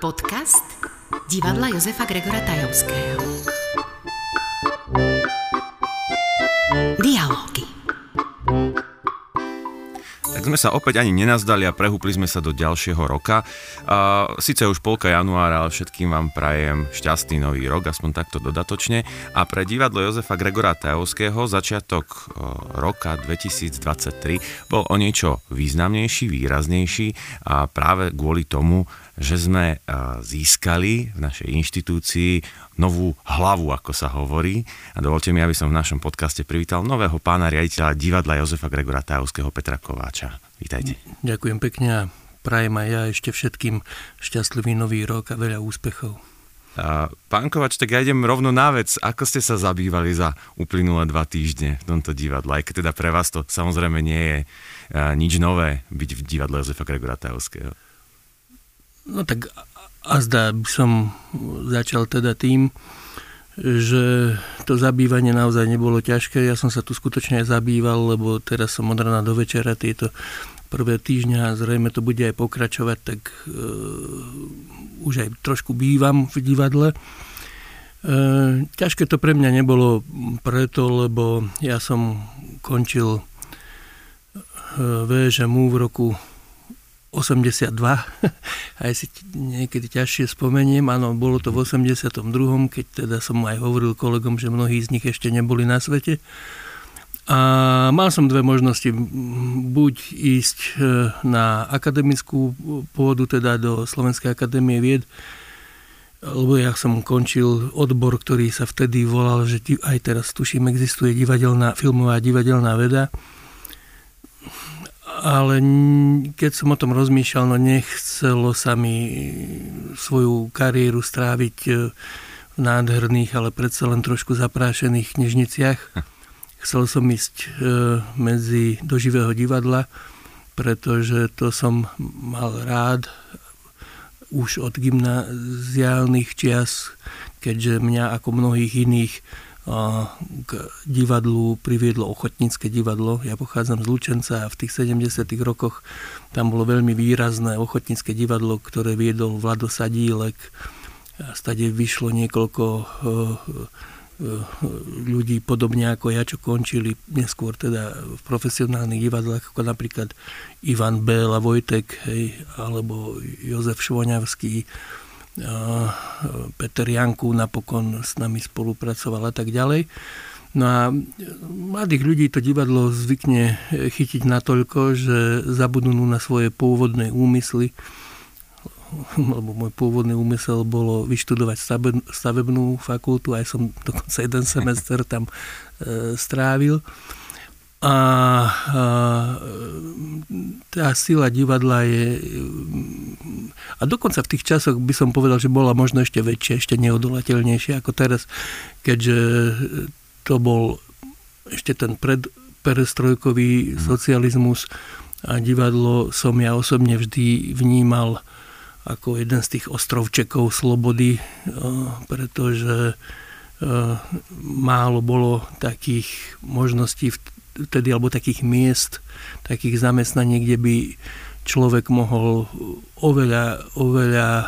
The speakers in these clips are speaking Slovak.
Podcast divadla Josefa Gregora Tajovského. Sme sa opäť ani nenazdali a prehúpli sme sa do ďalšieho roka. A, síce už polka januára, ale všetkým vám prajem šťastný nový rok, aspoň takto dodatočne. A pre divadlo Jozefa Gregora Tajovského začiatok o, roka 2023 bol o niečo významnejší, výraznejší a práve kvôli tomu, že sme získali v našej inštitúcii novú hlavu, ako sa hovorí. A dovolte mi, aby som v našom podcaste privítal nového pána riaditeľa divadla Jozefa Gregora Tajovského Petra Kováča. Vítajte. Ďakujem pekne a prajem aj ja ešte všetkým šťastlivý nový rok a veľa úspechov. A, pán Kovač, tak ja idem rovno na vec. Ako ste sa zabývali za uplynulé dva týždne v tomto divadle? Aj keď teda pre vás to samozrejme nie je nič nové byť v divadle Jozefa Gregora Tajovského. No tak a zdá by som začal teda tým, že to zabývanie naozaj nebolo ťažké. Ja som sa tu skutočne aj zabýval, lebo teraz som od rana do večera tieto prvé týždňa a zrejme to bude aj pokračovať, tak uh, už aj trošku bývam v divadle. Uh, ťažké to pre mňa nebolo preto, lebo ja som končil uh, VŽMU v roku 82, aj si niekedy ťažšie spomeniem, áno, bolo to v 82., keď teda som aj hovoril kolegom, že mnohí z nich ešte neboli na svete. A mal som dve možnosti, buď ísť e, na akademickú pôdu, teda do Slovenskej akadémie vied, lebo ja som končil odbor, ktorý sa vtedy volal, že aj teraz tuším, existuje divadelná, filmová divadelná veda ale keď som o tom rozmýšľal, no nechcelo sa mi svoju kariéru stráviť e, v nádherných, ale predsa len trošku zaprášených knižniciach. Chcel som ísť e, medzi do živého divadla, pretože to som mal rád už od gymnaziálnych čias, keďže mňa ako mnohých iných k divadlu priviedlo ochotnícke divadlo. Ja pochádzam z Lučenca a v tých 70. rokoch tam bolo veľmi výrazné ochotnícke divadlo, ktoré viedol Vlado Sadílek. Stade vyšlo niekoľko e, e, ľudí podobne ako ja, čo končili neskôr teda v profesionálnych divadlách, ako napríklad Ivan Béla Vojtek, hej, alebo Jozef Švoňavský, Peter Janku napokon s nami spolupracoval a tak ďalej. No a mladých ľudí to divadlo zvykne chytiť natoľko, že zabudnú na svoje pôvodné úmysly, lebo môj pôvodný úmysel bolo vyštudovať stavebnú fakultu, aj som dokonca jeden semester tam e, strávil. A, a tá sila divadla je... A dokonca v tých časoch by som povedal, že bola možno ešte väčšia, ešte neodolateľnejšia ako teraz, keďže to bol ešte ten predperestrojkový mhm. socializmus a divadlo som ja osobne vždy vnímal ako jeden z tých ostrovčekov slobody, pretože málo bolo takých možností vtedy, alebo takých miest, takých zamestnaní, kde by človek mohol oveľa, oveľa a,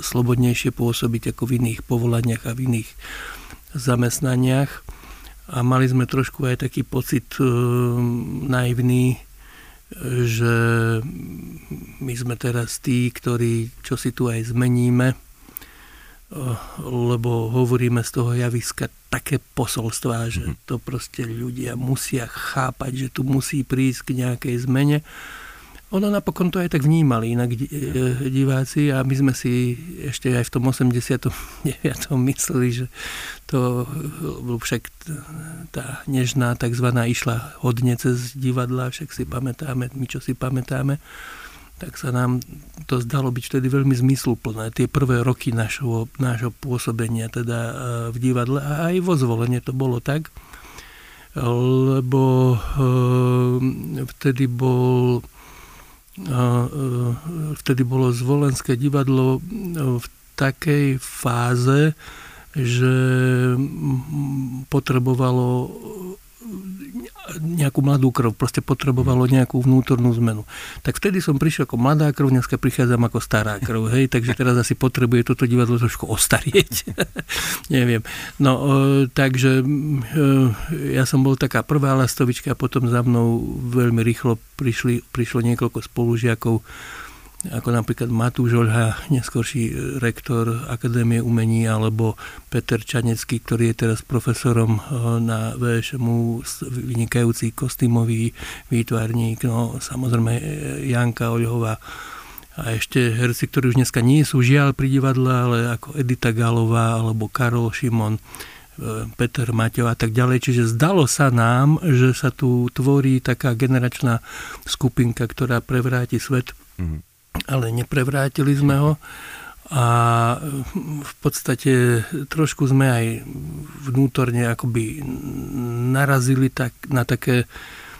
slobodnejšie pôsobiť ako v iných povolaniach a v iných zamestnaniach. A mali sme trošku aj taký pocit e, naivný, že my sme teraz tí, ktorí čo si tu aj zmeníme, lebo hovoríme z toho javiska také posolstvá, že mhm. to proste ľudia musia chápať, že tu musí prísť k nejakej zmene. Ono napokon to aj tak vnímali inak e, diváci a my sme si ešte aj v tom 89. mysleli, že to však tá nežná takzvaná išla hodne cez divadla, však si pamätáme, my čo si pamätáme tak sa nám to zdalo byť vtedy veľmi zmysluplné. Tie prvé roky našho, nášho pôsobenia teda e, v divadle a aj vo zvolenie to bolo tak, lebo e, vtedy bol e, vtedy bolo zvolenské divadlo v takej fáze, že potrebovalo nejakú mladú krv, proste potrebovalo nejakú vnútornú zmenu. Tak vtedy som prišiel ako mladá krv, dneska prichádzam ako stará krv, hej, takže teraz asi potrebuje toto divadlo trošku ostarieť. Neviem. No, e, takže e, ja som bol taká prvá lastovička a potom za mnou veľmi rýchlo prišli, prišlo niekoľko spolužiakov, ako napríklad Matúš Oľha, neskorší rektor Akadémie umení, alebo Peter Čanecký, ktorý je teraz profesorom eh, na VŠMU, vynikajúci kostýmový výtvarník, no samozrejme eh, Janka Oľhová a ešte herci, ktorí už dneska nie sú žiaľ pri divadle, ale ako Edita Galová alebo Karol Šimon, Peter Maťo a tak ďalej. Čiže zdalo sa nám, že sa tu tvorí taká generačná skupinka, ktorá prevráti svet. Mm-hmm ale neprevrátili sme ho a v podstate trošku sme aj vnútorne akoby narazili tak, na také,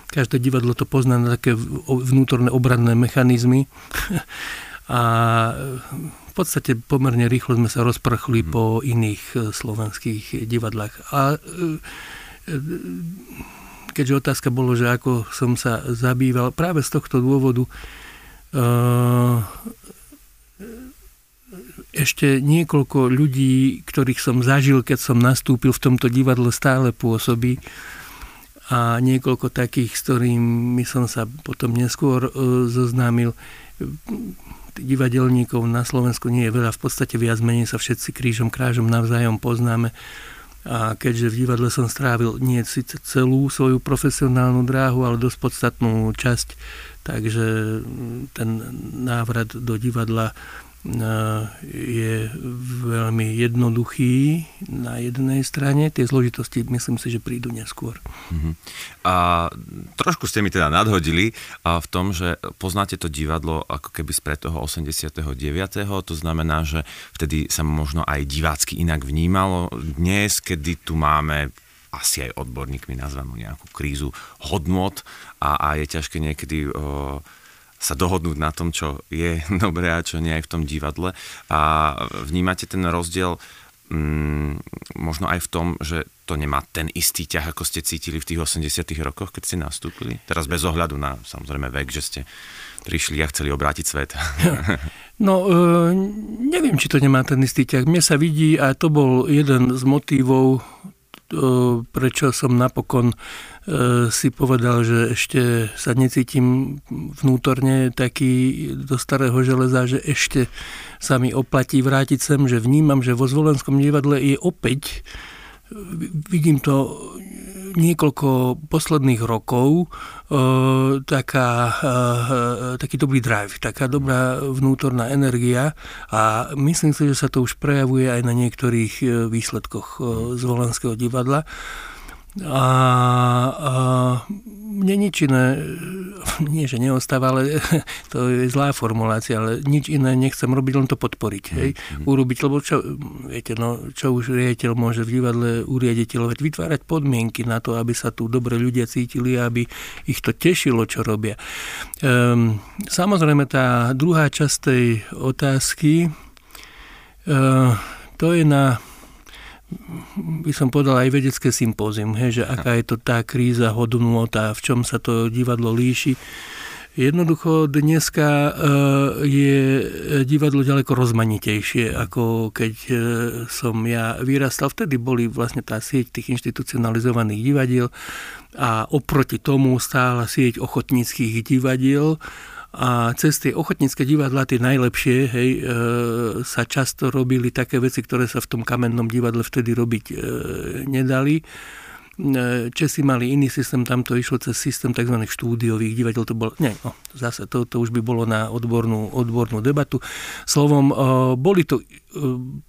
každé divadlo to pozná, na také vnútorné obranné mechanizmy a v podstate pomerne rýchlo sme sa rozprchli mm. po iných e, slovenských divadlách. A e, e, keďže otázka bolo, že ako som sa zabýval, práve z tohto dôvodu ešte niekoľko ľudí, ktorých som zažil, keď som nastúpil v tomto divadle, stále pôsobí a niekoľko takých, s ktorými som sa potom neskôr e, zoznámil. Divadelníkov na Slovensku nie je veľa, v podstate viac menej sa všetci krížom krážom navzájom poznáme. A keďže v divadle som strávil nie síce celú svoju profesionálnu dráhu, ale dosť podstatnú časť Takže ten návrat do divadla je veľmi jednoduchý na jednej strane. Tie zložitosti myslím si, že prídu neskôr. Uh-huh. A trošku ste mi teda nadhodili v tom, že poznáte to divadlo ako keby z pred toho 89. To znamená, že vtedy sa možno aj divácky inak vnímalo. Dnes, kedy tu máme asi aj odborníkmi nazvanú nejakú krízu hodnot a, a je ťažké niekedy o, sa dohodnúť na tom, čo je dobré a čo nie je v tom divadle. A vnímate ten rozdiel mm, možno aj v tom, že to nemá ten istý ťah, ako ste cítili v tých 80 rokoch, keď ste nastúpili? Teraz bez ohľadu na samozrejme vek, že ste prišli a chceli obrátiť svet. No, e, neviem, či to nemá ten istý ťah. Mne sa vidí, a to bol jeden z motivov prečo som napokon e, si povedal, že ešte sa necítim vnútorne taký do starého železa, že ešte sa mi oplatí vrátiť sem, že vnímam, že vo Zvolenskom divadle je opäť, vidím to niekoľko posledných rokov e, taká, e, taký dobrý drive, taká dobrá vnútorná energia a myslím si, že sa to už prejavuje aj na niektorých e, výsledkoch z Volenského divadla. A, a mne nič iné, nie že neostáva, ale to je zlá formulácia, ale nič iné nechcem robiť, len to podporiť. Hej? Mm-hmm. Urobiť, lebo čo, viete, no, čo už riaditeľ môže v divadle uriaditeľovať, vytvárať podmienky na to, aby sa tu dobre ľudia cítili, aby ich to tešilo, čo robia. Um, samozrejme, tá druhá časť tej otázky, uh, to je na by som povedal aj vedecké sympózium, hej, že aká je to tá kríza hodnota, v čom sa to divadlo líši. Jednoducho dneska e, je divadlo ďaleko rozmanitejšie, ako keď e, som ja vyrastal. Vtedy boli vlastne tá sieť tých inštitucionalizovaných divadiel a oproti tomu stála sieť ochotníckých divadiel a cez tie ochotnícke divadla, tie najlepšie, hej, e, sa často robili také veci, ktoré sa v tom kamennom divadle vtedy robiť e, nedali. E, Česi mali iný systém, tam to išlo cez systém tzv. štúdiových divadel. To bolo, nie, no, zase to, to už by bolo na odbornú, odbornú debatu. Slovom, e, boli to e,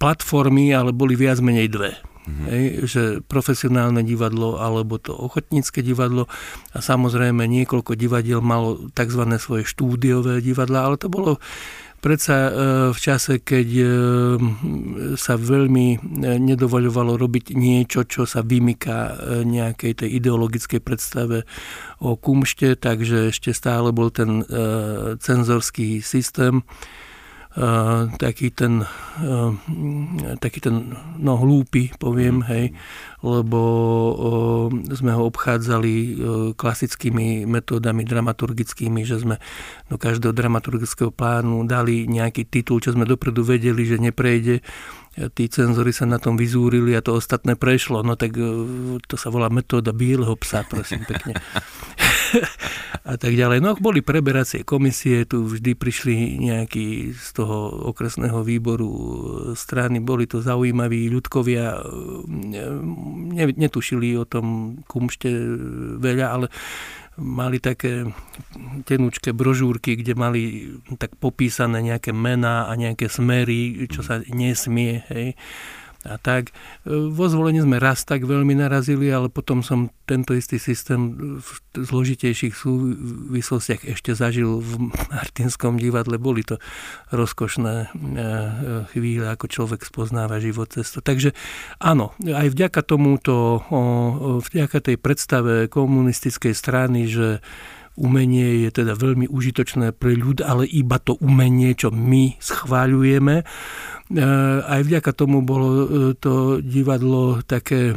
platformy, ale boli viac menej dve. Mm-hmm. Hej, že profesionálne divadlo alebo to ochotnícke divadlo a samozrejme niekoľko divadiel malo tzv. svoje štúdiové divadla, ale to bolo predsa e, v čase, keď e, sa veľmi e, nedovoľovalo robiť niečo, čo sa vymyká nejakej tej ideologickej predstave o kumšte, takže ešte stále bol ten cenzorský systém taký ten, uh, taký ten no, hlúpy, poviem, hej, lebo uh, sme ho obchádzali uh, klasickými metódami dramaturgickými, že sme do každého dramaturgického plánu dali nejaký titul, čo sme dopredu vedeli, že neprejde tí cenzori sa na tom vyzúrili a to ostatné prešlo. No tak to sa volá metóda bieleho psa, prosím pekne. a tak ďalej. No boli preberacie komisie, tu vždy prišli nejakí z toho okresného výboru strany, boli to zaujímaví ľudkovia, netušili o tom kumšte veľa, ale mali také tenúčke brožúrky, kde mali tak popísané nejaké mená a nejaké smery, čo sa nesmie. Hej a tak. E, vo zvolení sme raz tak veľmi narazili, ale potom som tento istý systém v zložitejších súvislostiach ešte zažil v Martinskom divadle. Boli to rozkošné e, chvíle, ako človek spoznáva život cesto. Takže áno, aj vďaka tomuto, vďaka tej predstave komunistickej strany, že umenie je teda veľmi užitočné pre ľud, ale iba to umenie, čo my schváľujeme, aj vďaka tomu bolo e, to divadlo také e,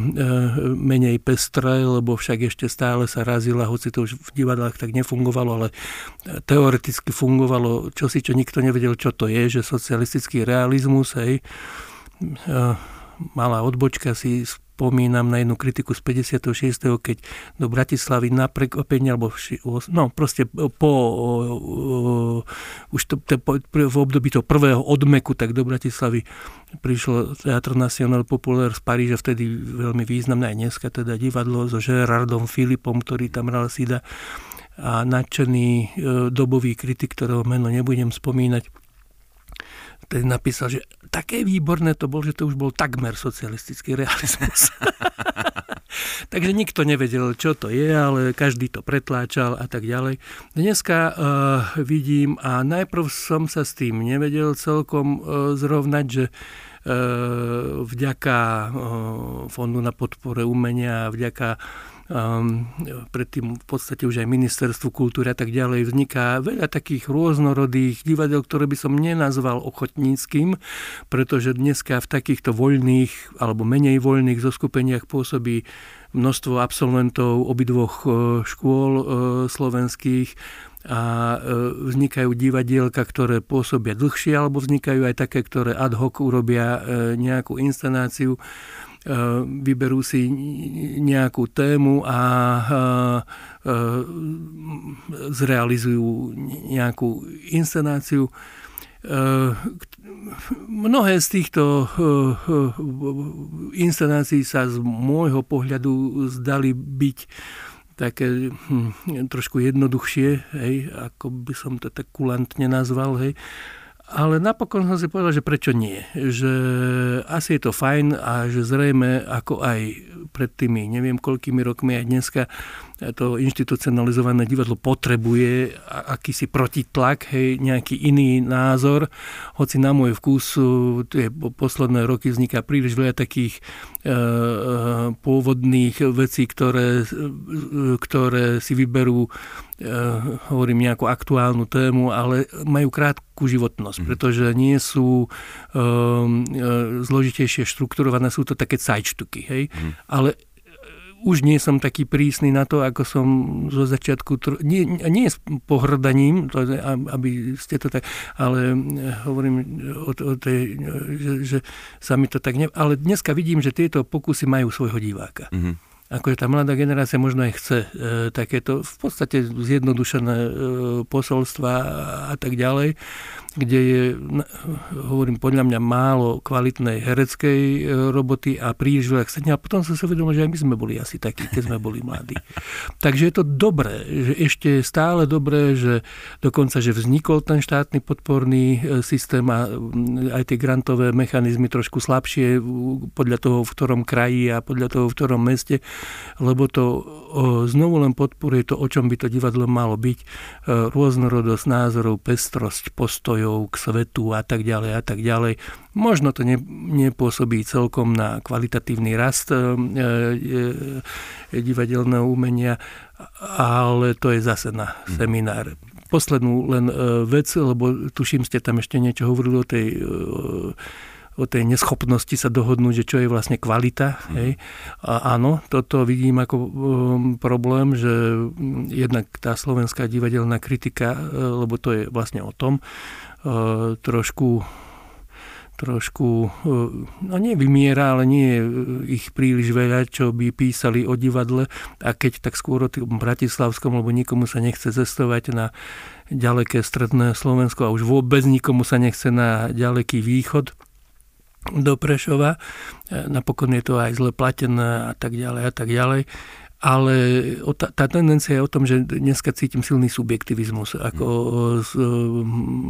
menej pestré, lebo však ešte stále sa razila, hoci to už v divadlách tak nefungovalo, ale teoreticky fungovalo čosi, čo nikto nevedel, čo to je, že socialistický realizmus, hej, malá odbočka si spomínam na jednu kritiku z 56. keď do Bratislavy na prekvapenie, alebo no proste po už to, to, v období toho prvého odmeku, tak do Bratislavy prišlo Teatro National Populaire z Paríža, vtedy veľmi významné aj dneska, teda divadlo so Gerardom Filipom, ktorý tam hral Sida a nadšený e, dobový kritik, ktorého meno nebudem spomínať, ten napísal, že také výborné to bol, že to už bol takmer socialistický realizmus. Takže nikto nevedel, čo to je, ale každý to pretláčal a tak ďalej. Dneska uh, vidím a najprv som sa s tým nevedel celkom uh, zrovnať, že uh, vďaka uh, Fondu na podpore umenia, vďaka predtým v podstate už aj ministerstvu kultúry a tak ďalej vzniká veľa takých rôznorodých divadel, ktoré by som nenazval ochotníckým, pretože dneska v takýchto voľných alebo menej voľných zoskupeniach pôsobí množstvo absolventov obidvoch e, škôl e, slovenských a e, vznikajú divadielka, ktoré pôsobia dlhšie, alebo vznikajú aj také, ktoré ad hoc urobia nejakú inscenáciu vyberú si nejakú tému a e, e, zrealizujú nejakú inscenáciu. Mnohé z týchto inscenácií sa z môjho pohľadu zdali byť také hm, trošku jednoduchšie, hej, ako by som to tak kulantne nazval, hej, ale napokon som si povedal, že prečo nie. Že asi je to fajn a že zrejme ako aj pred tými neviem koľkými rokmi aj dneska to inštitucionalizované divadlo potrebuje akýsi protitlak, hej, nejaký iný názor. Hoci na môj vkus tie posledné roky vzniká príliš veľa takých e, e, pôvodných vecí, ktoré, ktoré si vyberú e, hovorím nejakú aktuálnu tému, ale majú krátku životnosť, mm. pretože nie sú e, zložitejšie štrukturované, sú to také cajčtuky, hej. Mm. Ale už nie som taký prísny na to, ako som zo začiatku, nie, nie s pohrdaním, to, aby ste to tak, ale eh, hovorím o, o tej, že, že sa mi to tak ne... Ale dneska vidím, že tieto pokusy majú svojho diváka. Mm-hmm akože tá mladá generácia možno aj chce e, takéto v podstate zjednodušené e, posolstva a tak ďalej, kde je, hovorím, podľa mňa málo kvalitnej hereckej e, roboty a príliš veľa chcenia. A potom som sa uvedomil, že aj my sme boli asi takí, keď sme boli mladí. Takže je to dobré, že ešte je stále dobré, že dokonca, že vznikol ten štátny podporný e, systém a aj tie grantové mechanizmy trošku slabšie podľa toho, v ktorom kraji a podľa toho, v ktorom meste lebo to znovu len podporuje to, o čom by to divadlo malo byť. E, rôznorodosť názorov, pestrosť postojov k svetu a tak ďalej a tak ďalej. Možno to ne, nepôsobí celkom na kvalitatívny rast e, e, divadelného umenia, ale to je zase na seminár poslednú len vec, lebo tuším, ste tam ešte niečo hovorili o tej o tej neschopnosti sa dohodnúť, že čo je vlastne kvalita. Mm. Hej. A áno, toto vidím ako um, problém, že jednak tá slovenská divadelná kritika, lebo to je vlastne o tom, trošku trošku, uh, no nie vymiera, ale nie je ich príliš veľa, čo by písali o divadle a keď tak skôr o tým bratislavskom, lebo nikomu sa nechce cestovať na ďaleké stredné Slovensko a už vôbec nikomu sa nechce na ďaleký východ do Prešova. Napokon je to aj zle platené a tak ďalej a tak ďalej. Ale tá, tá tendencia je o tom, že dneska cítim silný subjektivizmus ako z,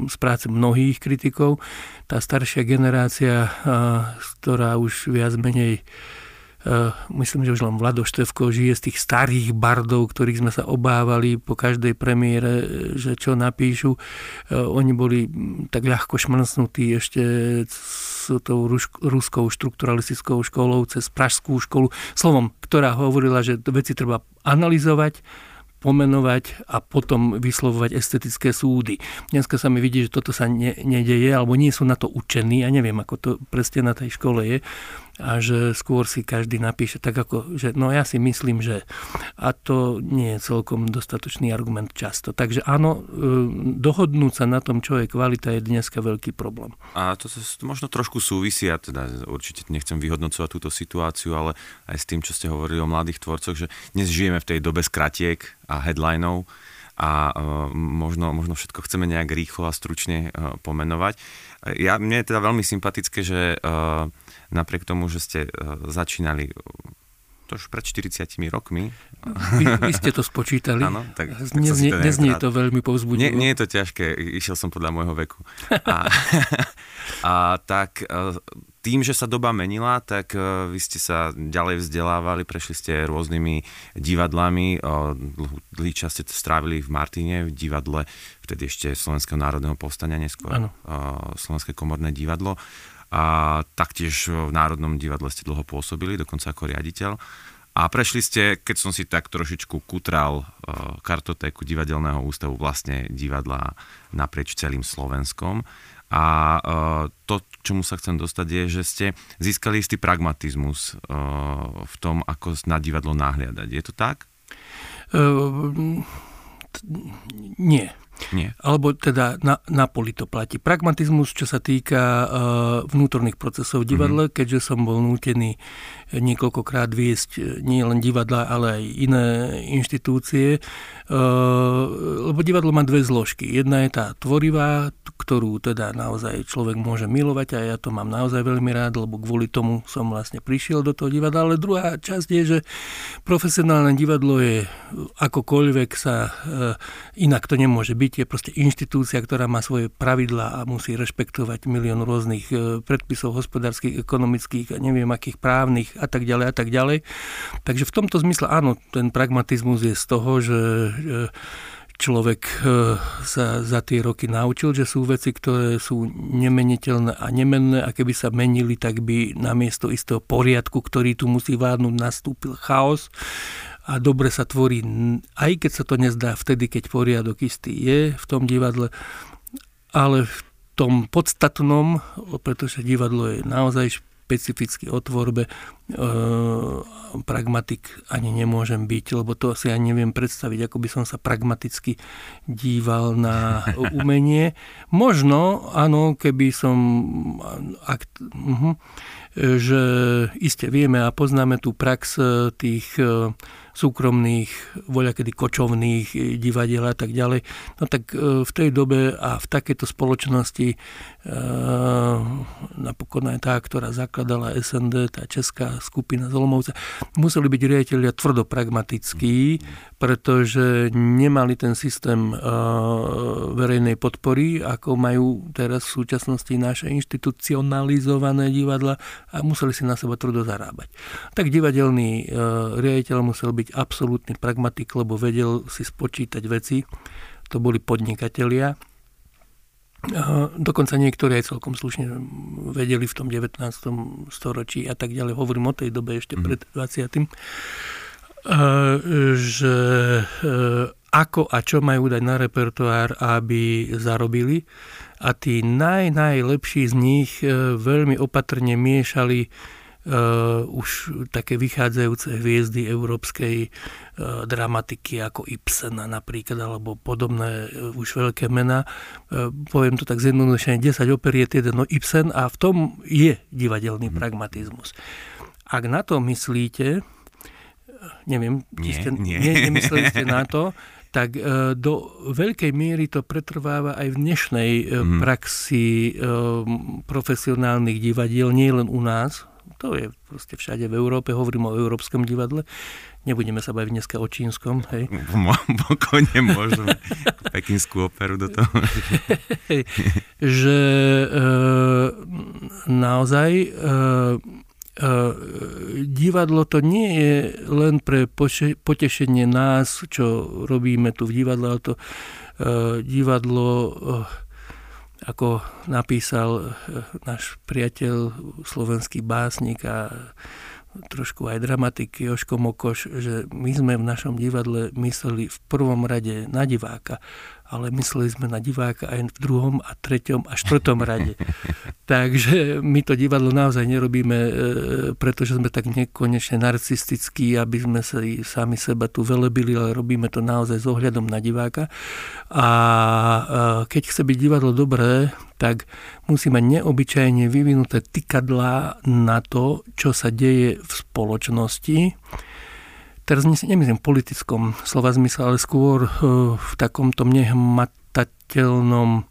z práce mnohých kritikov. Tá staršia generácia, ktorá už viac menej myslím, že už len Vlado Števko žije z tých starých bardov, ktorých sme sa obávali po každej premiére, eh, že čo napíšu. Eh, oni boli hm, tak ľahko šmrcnutí ešte s tou ruskou štrukturalistickou školou cez pražskú školu. Slovom, ktorá hovorila, že veci treba analyzovať, pomenovať a potom vyslovovať estetické súdy. Dneska sa mi vidí, že toto sa ne, nedeje, alebo nie sú na to učení, ja neviem, ako to presne na tej škole je, a že skôr si každý napíše tak ako, že no ja si myslím, že a to nie je celkom dostatočný argument často. Takže áno, e, dohodnúť sa na tom, čo je kvalita, je dneska veľký problém. A to, to, to možno trošku súvisí, ja teda určite nechcem vyhodnocovať túto situáciu, ale aj s tým, čo ste hovorili o mladých tvorcoch, že dnes žijeme v tej dobe skratiek a headlinov a uh, možno, možno všetko chceme nejak rýchlo a stručne uh, pomenovať. Ja, mne je teda veľmi sympatické, že uh, napriek tomu, že ste začínali to už pred 40 rokmi. Vy, vy ste to spočítali. Áno, tak, tak neznie, to neznie to veľmi povzbudivo. Nie, nie je to ťažké, išiel som podľa môjho veku. A, a tak tým, že sa doba menila, tak uh, vy ste sa ďalej vzdelávali, prešli ste rôznymi divadlami, uh, dlhý čas ste strávili v Martine, v divadle, vtedy ešte Slovenského národného povstania, neskôr uh, Slovenské komorné divadlo. A taktiež v Národnom divadle ste dlho pôsobili, dokonca ako riaditeľ. A prešli ste, keď som si tak trošičku kutral kartotéku divadelného ústavu, vlastne divadla naprieč celým Slovenskom. A to, čomu sa chcem dostať, je, že ste získali istý pragmatizmus uh, v tom, ako na divadlo nahliadať. Je to tak? Uh, t- nie. Nie. Alebo teda na, poli to platí. Pragmatizmus, čo sa týka uh, vnútorných procesov v divadle, mm-hmm. keďže som bol nútený niekoľkokrát viesť nie len divadla, ale aj iné inštitúcie, uh, lebo divadlo má dve zložky. Jedna je tá tvorivá, ktorú teda naozaj človek môže milovať a ja to mám naozaj veľmi rád, lebo kvôli tomu som vlastne prišiel do toho divadla. Ale druhá časť je, že profesionálne divadlo je akokoľvek sa, uh, inak to nemôže byť, je proste inštitúcia, ktorá má svoje pravidlá a musí rešpektovať milión rôznych uh, predpisov hospodárskych, ekonomických a neviem akých právnych a tak ďalej a tak ďalej. Takže v tomto zmysle áno, ten pragmatizmus je z toho, že človek e, sa za tie roky naučil, že sú veci, ktoré sú nemeniteľné a nemenné a keby sa menili, tak by namiesto istého poriadku, ktorý tu musí vládnuť, nastúpil chaos a dobre sa tvorí, aj keď sa to nezdá vtedy, keď poriadok istý je v tom divadle, ale v tom podstatnom, pretože divadlo je naozaj špecificky o tvorbe, e, pragmatik ani nemôžem byť, lebo to si ani neviem predstaviť, ako by som sa pragmaticky díval na umenie. Možno, áno, keby som... Ak, uh-huh, že iste vieme a poznáme tú prax e, tých e, súkromných, voľakedy kočovných e, divadiel a tak ďalej. No tak v tej dobe a v takejto spoločnosti napokon aj tá, ktorá zakladala SND, tá česká skupina Zolomovca, museli byť riaditeľia tvrdo pragmatickí, pretože nemali ten systém verejnej podpory, ako majú teraz v súčasnosti naše inštitucionalizované divadla a museli si na seba trudo zarábať. Tak divadelný e, riaditeľ musel byť absolútny pragmatik, lebo vedel si spočítať veci. To boli podnikatelia. E, dokonca niektorí aj celkom slušne vedeli v tom 19. storočí a tak ďalej. Hovorím o tej dobe ešte mm. pred 20. E, že ako a čo majú dať na repertoár, aby zarobili. A tí naj, najlepší z nich e, veľmi opatrne miešali uh, už také vychádzajúce hviezdy európskej uh, dramatiky ako Ibsena napríklad, alebo podobné uh, už veľké mená. Uh, poviem to tak zjednodušene, 10 operiet, jeden no Ibsen a v tom je divadelný mm. pragmatizmus. Ak na to myslíte, neviem, nie, ste, nie. Nie, nemysleli ste na to, tak do veľkej miery to pretrváva aj v dnešnej mm. praxi profesionálnych divadiel, nie len u nás, to je proste všade v Európe, hovorím o Európskom divadle. Nebudeme sa baviť dneska o čínskom, hej. Pokojne môžeme pekinskú operu do toho. že e, naozaj e, e, divadlo to nie je len pre potešenie nás, čo robíme tu v divadle, ale to e, divadlo e, ako napísal náš priateľ, slovenský básnik a trošku aj dramatik Joško Mokoš, že my sme v našom divadle mysleli v prvom rade na diváka ale mysleli sme na diváka aj v druhom a treťom a štvrtom rade. Takže my to divadlo naozaj nerobíme, e, pretože sme tak nekonečne narcistickí, aby sme sa sami seba tu velebili, ale robíme to naozaj s ohľadom na diváka. A keď chce byť divadlo dobré, tak musí mať neobyčajne vyvinuté tykadlá na to, čo sa deje v spoločnosti teraz nemyslím v politickom slova zmysle, ale skôr eh, v takomto nehmatateľnom eh,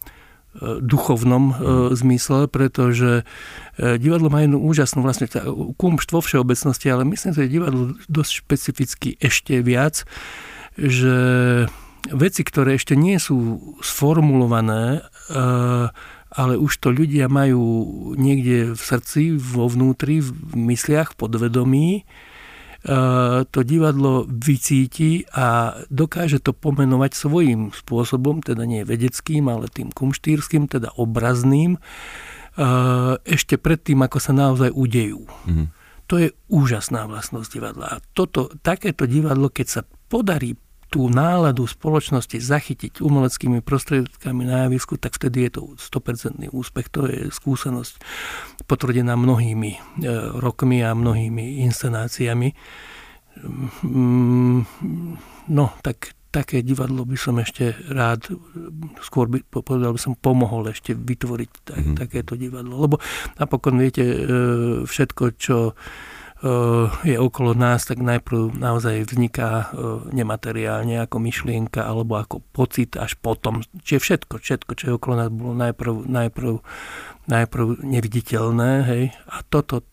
duchovnom mm. zmysle, pretože divadlo má jednu úžasnú vlastne kumšt vo všeobecnosti, ale myslím, že divadlo dosť špecificky ešte viac, že veci, ktoré ešte nie sú sformulované, ale už to ľudia majú niekde v srdci, vo vnútri, v mysliach, v podvedomí, to divadlo vycíti a dokáže to pomenovať svojím spôsobom, teda nie vedeckým, ale tým kumštýrským, teda obrazným, eh, ešte predtým, ako sa naozaj udejú. Mm-hmm. To je úžasná vlastnosť divadla. A toto, takéto divadlo, keď sa podarí tú náladu spoločnosti zachytiť umeleckými prostriedkami na javisku, tak vtedy je to 100% úspech. To je skúsenosť potvrdená mnohými e, rokmi a mnohými inscenáciami. Mm, no, tak také divadlo by som ešte rád, skôr by povedal by som, pomohol ešte vytvoriť tak, mm-hmm. takéto divadlo. Lebo napokon viete, e, všetko, čo je okolo nás, tak najprv naozaj vzniká eh, nemateriálne ako myšlienka alebo ako pocit až potom. Čiže všetko, všetko, čo je okolo nás bolo najprv, najprv, najprv neviditeľné, hej, a toto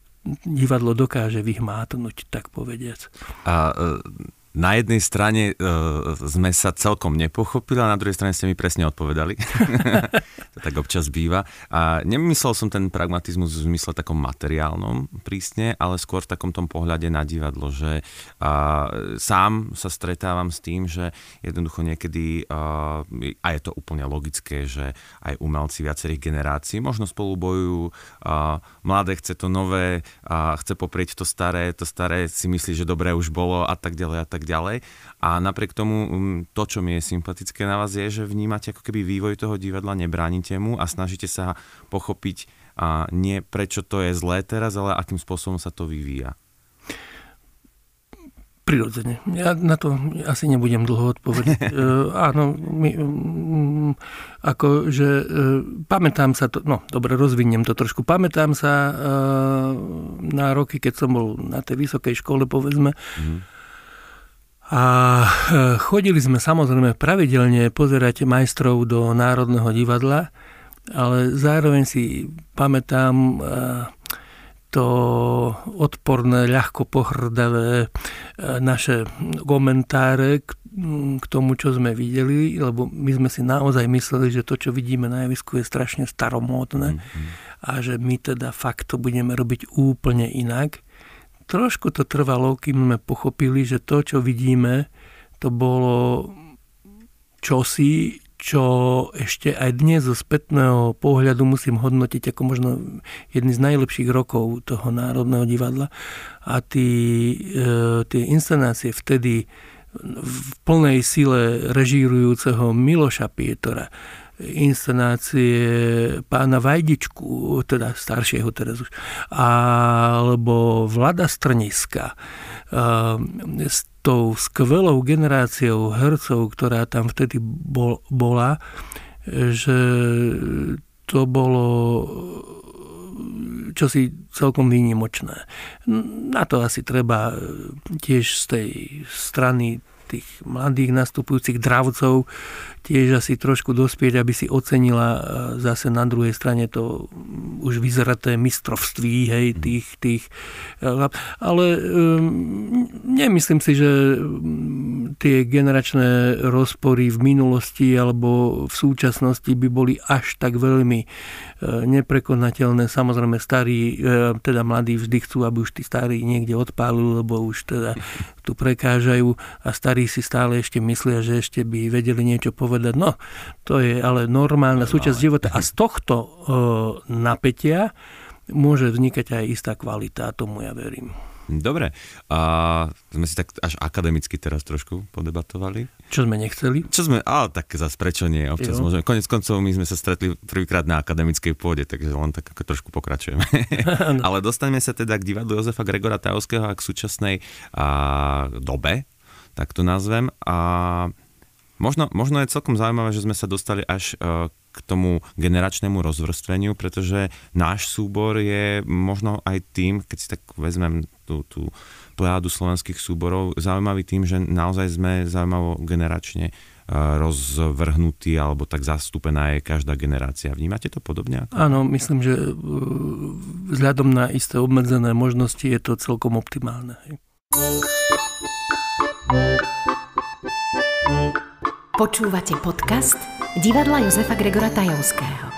divadlo dokáže vyhmátnuť, tak povediac. A e na jednej strane e, sme sa celkom nepochopili a na druhej strane ste mi presne odpovedali. to tak občas býva. A nemyslel som ten pragmatizmus v zmysle takom materiálnom prísne, ale skôr v takom tom pohľade na divadlo, že a, sám sa stretávam s tým, že jednoducho niekedy, a, a je to úplne logické, že aj umelci viacerých generácií možno spolu bojujú, a, mladé chce to nové, a chce poprieť to staré, to staré si myslí, že dobré už bolo a tak ďalej a tak tak ďalej. A napriek tomu mm, to, čo mi je sympatické na vás, je, že vnímate ako keby vývoj toho divadla, nebránite mu a snažíte sa pochopiť a nie prečo to je zlé teraz, ale akým spôsobom sa to vyvíja. Prirodzene. Ja na to asi nebudem dlho odpovedať. uh, áno, my, um, ako, že uh, pamätám sa to, no dobre, rozviniem to trošku. Pamätám sa uh, na roky, keď som bol na tej vysokej škole, povedzme, mm a e, chodili sme samozrejme pravidelne pozerať majstrov do Národného divadla, ale zároveň si pamätám e, to odporné, ľahko pohrdavé e, naše komentáre k tomu, čo sme videli, lebo my sme si naozaj mysleli, že to, čo vidíme na javisku, je strašne staromódne mm-hmm. a že my teda fakt to budeme robiť úplne inak trošku to trvalo, kým sme pochopili, že to, čo vidíme, to bolo čosi, čo ešte aj dnes zo spätného pohľadu musím hodnotiť ako možno jedný z najlepších rokov toho Národného divadla. A tí, e, tie inscenácie vtedy v plnej sile režírujúceho Miloša Pietora, inscenácie pána Vajdičku, teda staršieho teraz už, alebo Vlada Strniska, s tou skvelou generáciou hercov, ktorá tam vtedy bol, bola, že to bolo čosi celkom výnimočné. Na to asi treba tiež z tej strany tých mladých nastupujúcich dravcov tiež asi trošku dospieť, aby si ocenila e, zase na druhej strane to už vyzeraté mistrovství, hej, mhm. tých, tých e, ale um, nemyslím si, že tie generačné rozpory v minulosti alebo v súčasnosti by boli až tak veľmi neprekonateľné. Samozrejme starí, teda mladí vždy chcú, aby už tí starí niekde odpálili, lebo už teda tu prekážajú a starí si stále ešte myslia, že ešte by vedeli niečo povedať. No, to je ale normálna súčasť života. A z tohto e, napätia môže vznikať aj istá kvalita, a tomu ja verím. Dobre, a sme si tak až akademicky teraz trošku podebatovali. Čo sme nechceli? Čo sme, ale tak zase prečo nie, občas jo. môžeme. Konec koncov my sme sa stretli prvýkrát na akademickej pôde, takže len tak ako trošku pokračujeme. ale dostaneme sa teda k divadlu Jozefa Gregora Tajovského a k súčasnej a, dobe, tak to nazvem. A možno, možno je celkom zaujímavé, že sme sa dostali až e, k tomu generačnému rozvrstveniu, pretože náš súbor je možno aj tým, keď si tak vezmem tú, tú plejádu slovenských súborov, zaujímavý tým, že naozaj sme zaujímavo generačne e, rozvrhnutí alebo tak zastúpená je každá generácia. Vnímate to podobne? Ako? Áno, myslím, že e, vzhľadom na isté obmedzené možnosti je to celkom optimálne. Počúvate podcast divadla Jozefa Gregora Tajovského.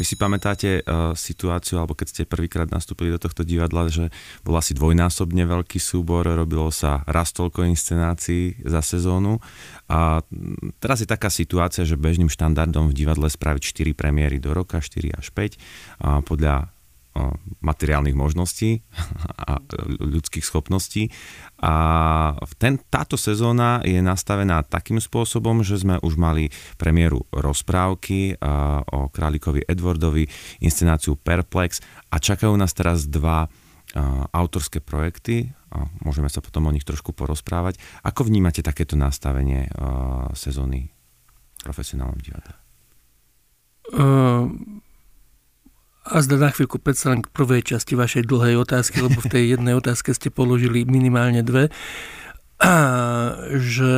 Vy si pamätáte uh, situáciu, alebo keď ste prvýkrát nastúpili do tohto divadla, že bol asi dvojnásobne veľký súbor, robilo sa raz toľko inscenácií za sezónu a teraz je taká situácia, že bežným štandardom v divadle spraviť 4 premiéry do roka, 4 až 5 a podľa materiálnych možností a ľudských schopností. A ten, táto sezóna je nastavená takým spôsobom, že sme už mali premiéru rozprávky o králikovi Edwardovi, inscenáciu Perplex a čakajú nás teraz dva autorské projekty a môžeme sa potom o nich trošku porozprávať. Ako vnímate takéto nastavenie sezóny v profesionálnom divadle? Uh a zda na chvíľku predsa len k prvej časti vašej dlhej otázky, lebo v tej jednej otázke ste položili minimálne dve. A, že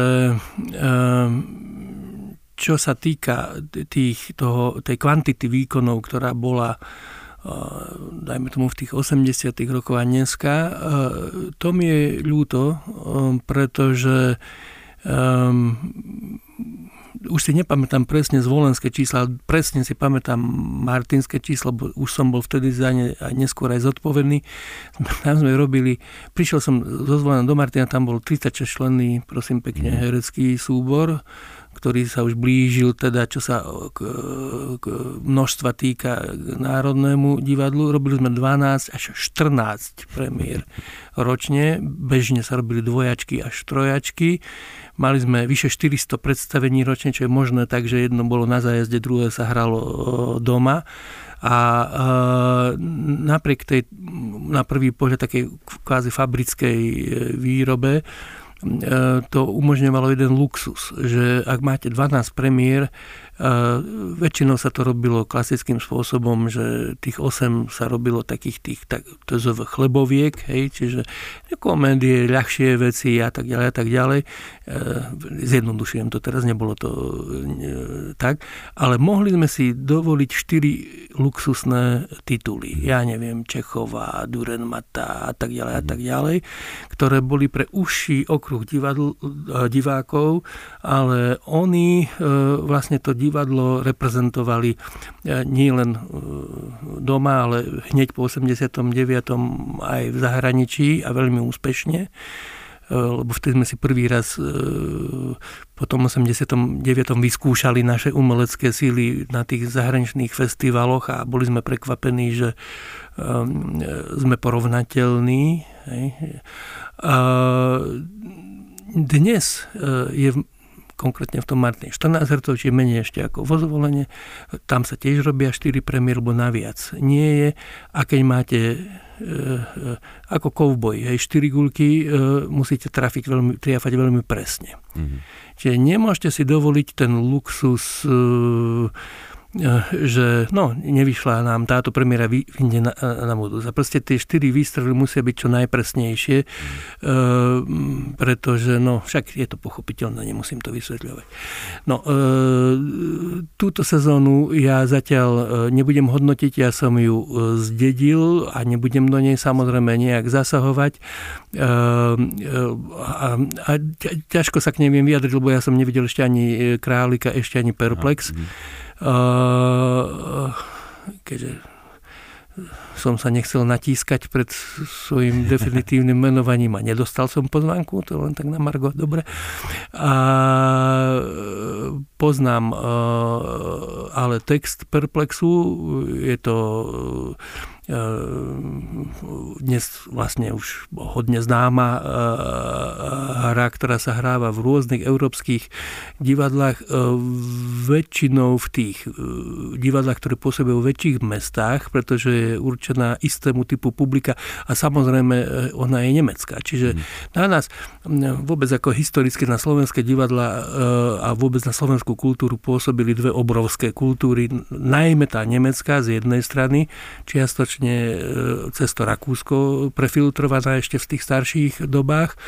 ehm, čo sa týka tých, toho, tej kvantity výkonov, ktorá bola dajme tomu v tých 80 rokoch a dneska, to mi je ľúto, pretože um, už si nepamätám presne zvolenské čísla, ale presne si pamätám martinské číslo, bo už som bol vtedy za ne a neskôr aj zodpovedný. Tam sme robili, prišiel som zo zvolenia do Martina, tam bol 36 členný, prosím pekne, mhm. herecký súbor, ktorý sa už blížil, teda čo sa k, k množstva týka k Národnému divadlu. Robili sme 12 až 14 premiér ročne. Bežne sa robili dvojačky až trojačky. Mali sme vyše 400 predstavení ročne, čo je možné tak, že jedno bolo na zájazde, druhé sa hralo doma. A e, napriek tej na prvý pohľad takej kvázi fabrickej e, výrobe to umožňovalo jeden luxus, že ak máte 12 premiér, väčšinou sa to robilo klasickým spôsobom, že tých 8 sa robilo takých tých tak, to chleboviek, hej, čiže komédie, ľahšie veci a tak ďalej a tak ďalej. E, zjednodušujem to teraz, nebolo to e, tak, ale mohli sme si dovoliť 4 luxusné tituly. Ja neviem, Čechová, Durenmata a tak ďalej a tak ďalej, ktoré boli pre užší okruh divadl, e, divákov, ale oni vlastne to divadlo reprezentovali eh, nie len eh, doma, ale hneď po 89. aj v zahraničí a veľmi úspešne. Eh, lebo vtedy sme si prvý raz po tom 89. vyskúšali naše umelecké síly na tých zahraničných festivaloch a boli sme prekvapení, že sme porovnateľní. Dnes je konkrétne v tom Martine 14 Hz, či menej ešte ako vo zvolenie. Tam sa tiež robia 4 premiér, lebo naviac nie je. A keď máte e, e, ako kovboj, hej, 4 gulky e, musíte trafiť veľmi, triafať veľmi presne. Mm-hmm. Čiže nemôžete si dovoliť ten luxus Eh, že no, nevyšla nám táto premiéra vyjde na, na budúce. Proste tie štyri výstrely musia byť čo najpresnejšie, mm. pretože no, však je to pochopiteľné, nemusím to vysvetľovať. No, e, túto sezónu ja zatiaľ nebudem hodnotiť, ja som ju zdedil a nebudem do nej samozrejme nejak zasahovať. E, a, a ťažko sa k nej viem vyjadriť, lebo ja som nevidel ešte ani Králika, ešte ani Perplex. Mm keďže som sa nechcel natískať pred svojim definitívnym menovaním a nedostal som pozvánku, to len tak na Margo, dobre. A poznám ale text Perplexu, je to dnes vlastne už hodne známa hra, ktorá sa hráva v rôznych európskych divadlách, väčšinou v tých divadlách, ktoré pôsobia v väčších mestách, pretože je určená istému typu publika a samozrejme ona je nemecká. Čiže mm. na nás vôbec ako historicky na slovenské divadla a vôbec na slovenskú kultúru pôsobili dve obrovské kultúry, najmä tá nemecká z jednej strany, čiastočne čiastočne e, cez to Rakúsko prefiltrovaná ešte v tých starších dobách.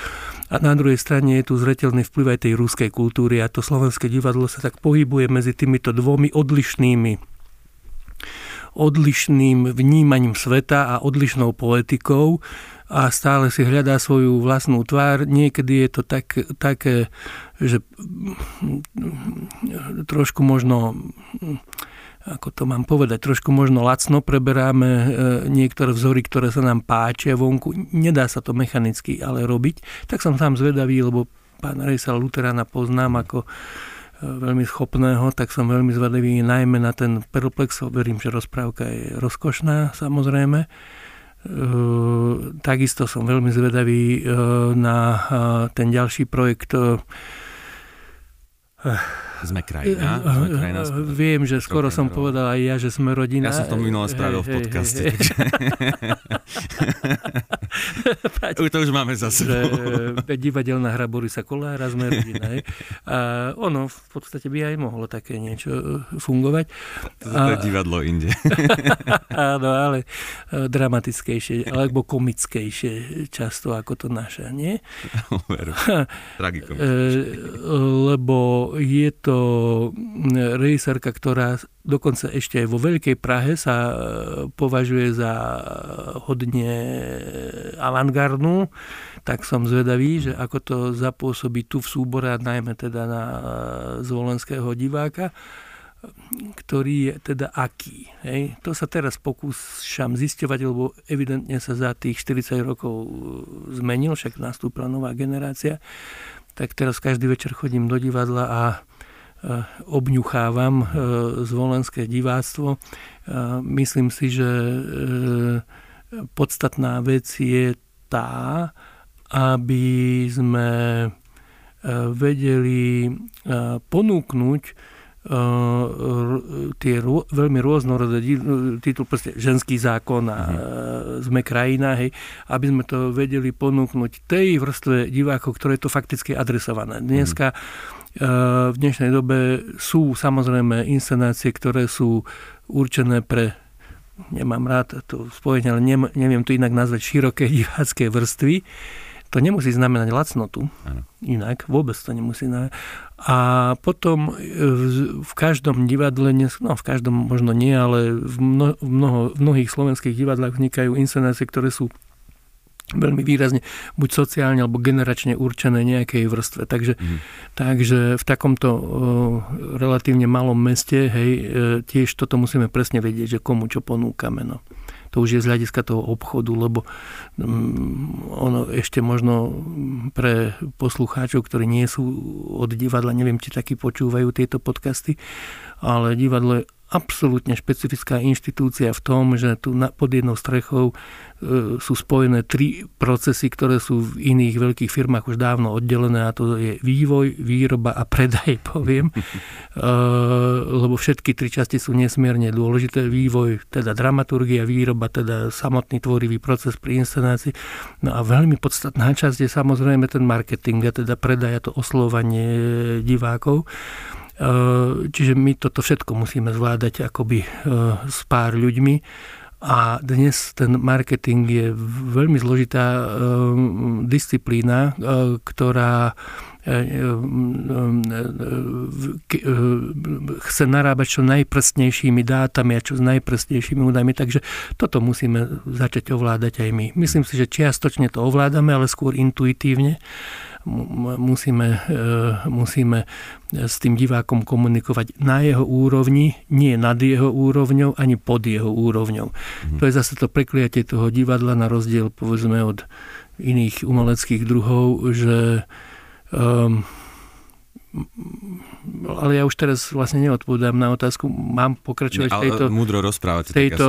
A na druhej strane je tu zretelný vplyv aj tej ruskej kultúry a to slovenské divadlo sa tak pohybuje medzi týmito dvomi odlišnými odlišným vnímaním sveta a odlišnou poetikou a stále si hľadá svoju vlastnú tvár. Niekedy je to tak, také, že trošku možno ako to mám povedať, trošku možno lacno preberáme e, niektoré vzory, ktoré sa nám páčia vonku. Nedá sa to mechanicky ale robiť. Tak som sám zvedavý, lebo pán Rejsa Luterána poznám ako e, veľmi schopného, tak som veľmi zvedavý najmä na ten perplex. Verím, že rozprávka je rozkošná, samozrejme. E, takisto som veľmi zvedavý na ten ďalší projekt sme krajina. Sme krajina Viem, že skoro som povedal aj ja, že sme rodina. Ja som to minule spravil v podcaste. už to už máme za sebou. Divadelná hra Borisa Kolára, sme rodina. A ono v podstate by aj mohlo také niečo fungovať. To je divadlo inde. Áno, ale dramatickejšie, alebo komickejšie často ako to naše, nie? Veru. Lebo je to to režisérka, ktorá dokonca ešte aj vo Veľkej Prahe sa e, považuje za hodne avantgardnú, tak som zvedavý, že ako to zapôsobí tu v súbore, najmä teda na e, zvolenského diváka ktorý je teda aký. Hej. To sa teraz pokúšam zisťovať, lebo evidentne sa za tých 40 rokov zmenil, však nastúpila nová generácia. Tak teraz každý večer chodím do divadla a obňuchávam eh, zvolenské diváctvo. Eh, myslím si, že podstatná vec je tá, aby sme vedeli ponúknuť tie veľmi rôznorodé titul, proste ženský zákon a mhm. sme krajina, hej, aby sme to vedeli ponúknuť tej vrstve divákov, ktoré je to fakticky adresované. Dneska mm v dnešnej dobe sú samozrejme inscenácie, ktoré sú určené pre nemám rád to spojenie, ale neviem to inak nazvať široké divácké vrstvy. To nemusí znamenať lacnotu. Ano. Inak vôbec to nemusí znamenať. A potom v, v každom divadle, no v každom možno nie, ale v, mno, v, mnoho, v mnohých slovenských divadlách vznikajú inscenácie, ktoré sú veľmi výrazne buď sociálne alebo generačne určené nejakej vrstve. Takže, mm. takže v takomto uh, relatívne malom meste hej, uh, tiež toto musíme presne vedieť, že komu čo ponúkame. No. to už je z hľadiska toho obchodu, lebo mm, ono ešte možno pre poslucháčov, ktorí nie sú od divadla, neviem, či takí počúvajú tieto podcasty, ale divadlo je absolútne špecifická inštitúcia v tom, že tu pod jednou strechou e, sú spojené tri procesy, ktoré sú v iných veľkých firmách už dávno oddelené a to je vývoj, výroba a predaj, poviem. E, lebo všetky tri časti sú nesmierne dôležité. Vývoj, teda dramaturgia, výroba, teda samotný tvorivý proces pri inscenácii. No a veľmi podstatná časť je samozrejme ten marketing, a teda predaj a to oslovanie divákov. Eh, čiže my toto všetko musíme zvládať akoby eh, s pár ľuďmi. A dnes ten marketing je veľmi zložitá eh, disciplína, ktorá chce narábať čo najprstnejšími dátami a čo s najprstnejšími údajmi, takže toto musíme začať ovládať aj my. Myslím si, že čiastočne to ovládame, ale skôr intuitívne musíme, e, musíme s tým divákom komunikovať na jeho úrovni, nie nad jeho úrovňou, ani pod jeho úrovňou. Mm. To je zase to prekliatie toho divadla na rozdiel povedzme od iných umeleckých druhov, že um, ale ja už teraz vlastne neodpovedám na otázku. Mám pokračovať ne, v tejto, múdro rozprávate, tejto,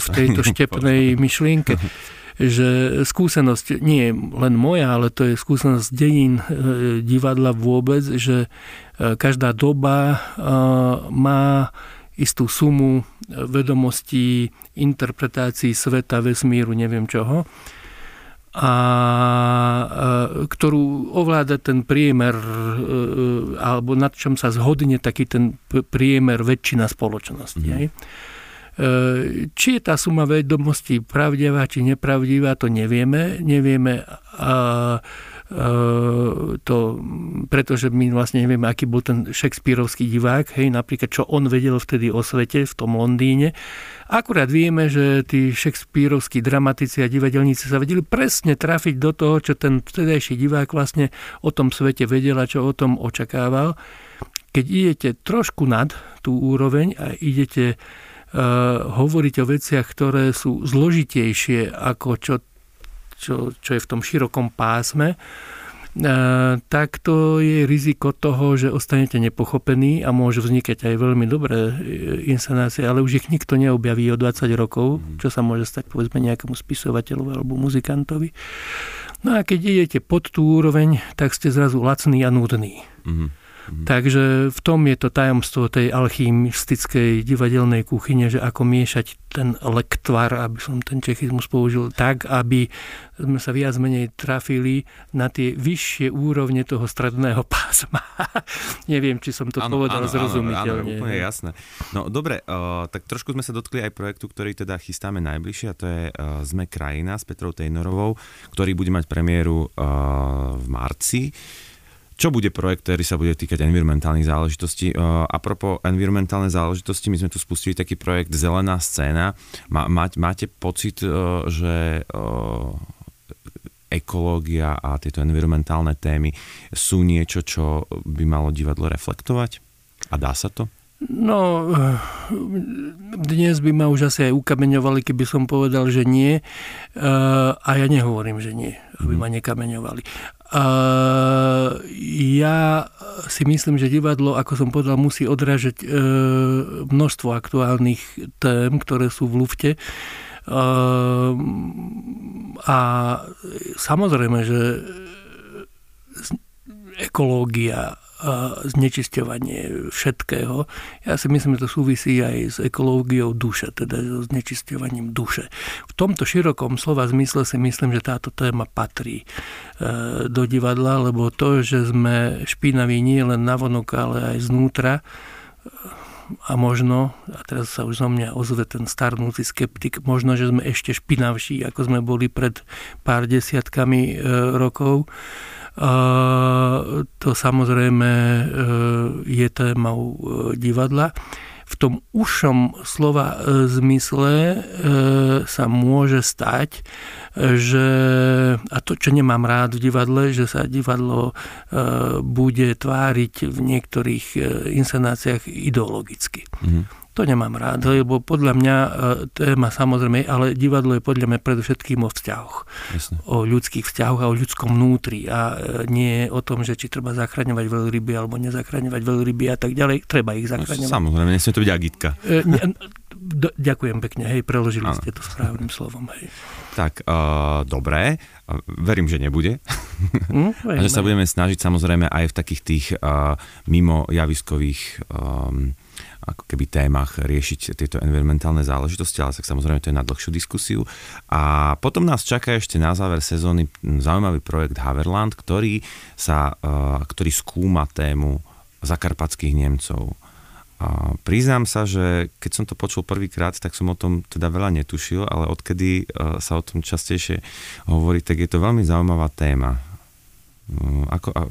v tejto štepnej myšlienke. že skúsenosť nie je len moja, ale to je skúsenosť dejín e, divadla vôbec, že e, každá doba e, má istú sumu vedomostí, interpretácií sveta, vesmíru, neviem čoho a ktorú ovláda ten priemer alebo nad čom sa zhodne taký ten priemer väčšina spoločnosti. Mm. E, či je tá suma vedomostí pravdivá, či nepravdivá, to nevieme. Nevieme a, to, pretože my vlastne nevieme, aký bol ten Shakespeareovský divák, hej, napríklad čo on vedel vtedy o svete v tom Londýne. Akurát vieme, že tí Shakespeareovskí dramatici a divadelníci sa vedeli presne trafiť do toho, čo ten vtedajší divák vlastne o tom svete vedel a čo o tom očakával. Keď idete trošku nad tú úroveň a idete hovoriť o veciach, ktoré sú zložitejšie ako čo, čo, čo je v tom širokom pásme, eh, tak to je riziko toho, že ostanete nepochopení a môžu vznikať aj veľmi dobré eh, inscenácie, ale už ich nikto neobjaví o 20 rokov, mhm. čo sa môže stať povedzme nejakému spisovateľovi alebo muzikantovi. No a keď idete pod tú úroveň, tak ste zrazu lacní a nudní. Mm-hmm. Mhm. Takže v tom je to tajomstvo tej alchymistickej divadelnej kuchyne, že ako miešať ten lektvar, aby som ten čechizmus použil, tak, aby sme sa viac menej trafili na tie vyššie úrovne toho stredného pásma. Neviem, či som to ano, povedal ano, zrozumiteľne. Áno, úplne jasné. No dobre, uh, tak trošku sme sa dotkli aj projektu, ktorý teda chystáme najbližšie, a to je uh, Sme krajina s Petrou Tejnorovou, ktorý bude mať premiéru uh, v marci. Čo bude projekt, ktorý sa bude týkať environmentálnych záležitostí? A propos environmentálne záležitosti, my sme tu spustili taký projekt Zelená scéna. Má, máte pocit, že ekológia a tieto environmentálne témy sú niečo, čo by malo divadlo reflektovať? A dá sa to? No, dnes by ma už asi aj ukameňovali, keby som povedal, že nie. A ja nehovorím, že nie, aby mhm. ma nekameňovali. Ja si myslím, že divadlo, ako som povedal, musí odrážať e, množstvo aktuálnych tém, ktoré sú v lufte. A samozrejme, že ekológia znečisťovanie všetkého. Ja si myslím, že to súvisí aj s ekológiou duše, teda so znečisťovaním duše. V tomto širokom slova zmysle si myslím, že táto téma patrí e, do divadla, lebo to, že sme špinaví nie len navonok, ale aj znútra, a možno, a teraz sa už zo mňa ozve ten starnúci skeptik, možno, že sme ešte špinavší, ako sme boli pred pár desiatkami e, rokov, to samozrejme e, je témou e, divadla. V tom ušom slova e, zmysle sa môže stať, že, a to, čo nemám rád v divadle, že sa divadlo bude tváriť v niektorých inscenáciách ideologicky. Mm-hmm. To nemám rád, lebo podľa mňa e, téma samozrejme, ale divadlo je podľa mňa predovšetkým o vzťahoch. Jasne. O ľudských vzťahoch a o ľudskom vnútri. A e, nie o tom, že či treba zachraňovať veľryby alebo nezachraňovať veľryby a tak ďalej. Treba ich zachraňovať. Samozrejme, nesmie to byť agitka. E, ďakujem pekne, hej, preložili ano. ste to správnym slovom. Hej. Tak, uh, dobré. Verím, že nebude. Mm, a že sa budeme snažiť samozrejme aj v takých tých uh, mimo javiskových um, ako keby témach riešiť tieto environmentálne záležitosti, ale tak samozrejme to je na dlhšiu diskusiu. A potom nás čaká ešte na záver sezóny zaujímavý projekt Haverland, ktorý, sa, ktorý skúma tému zakarpatských Nemcov. A priznám sa, že keď som to počul prvýkrát, tak som o tom teda veľa netušil, ale odkedy sa o tom častejšie hovorí, tak je to veľmi zaujímavá téma. No, ako, a,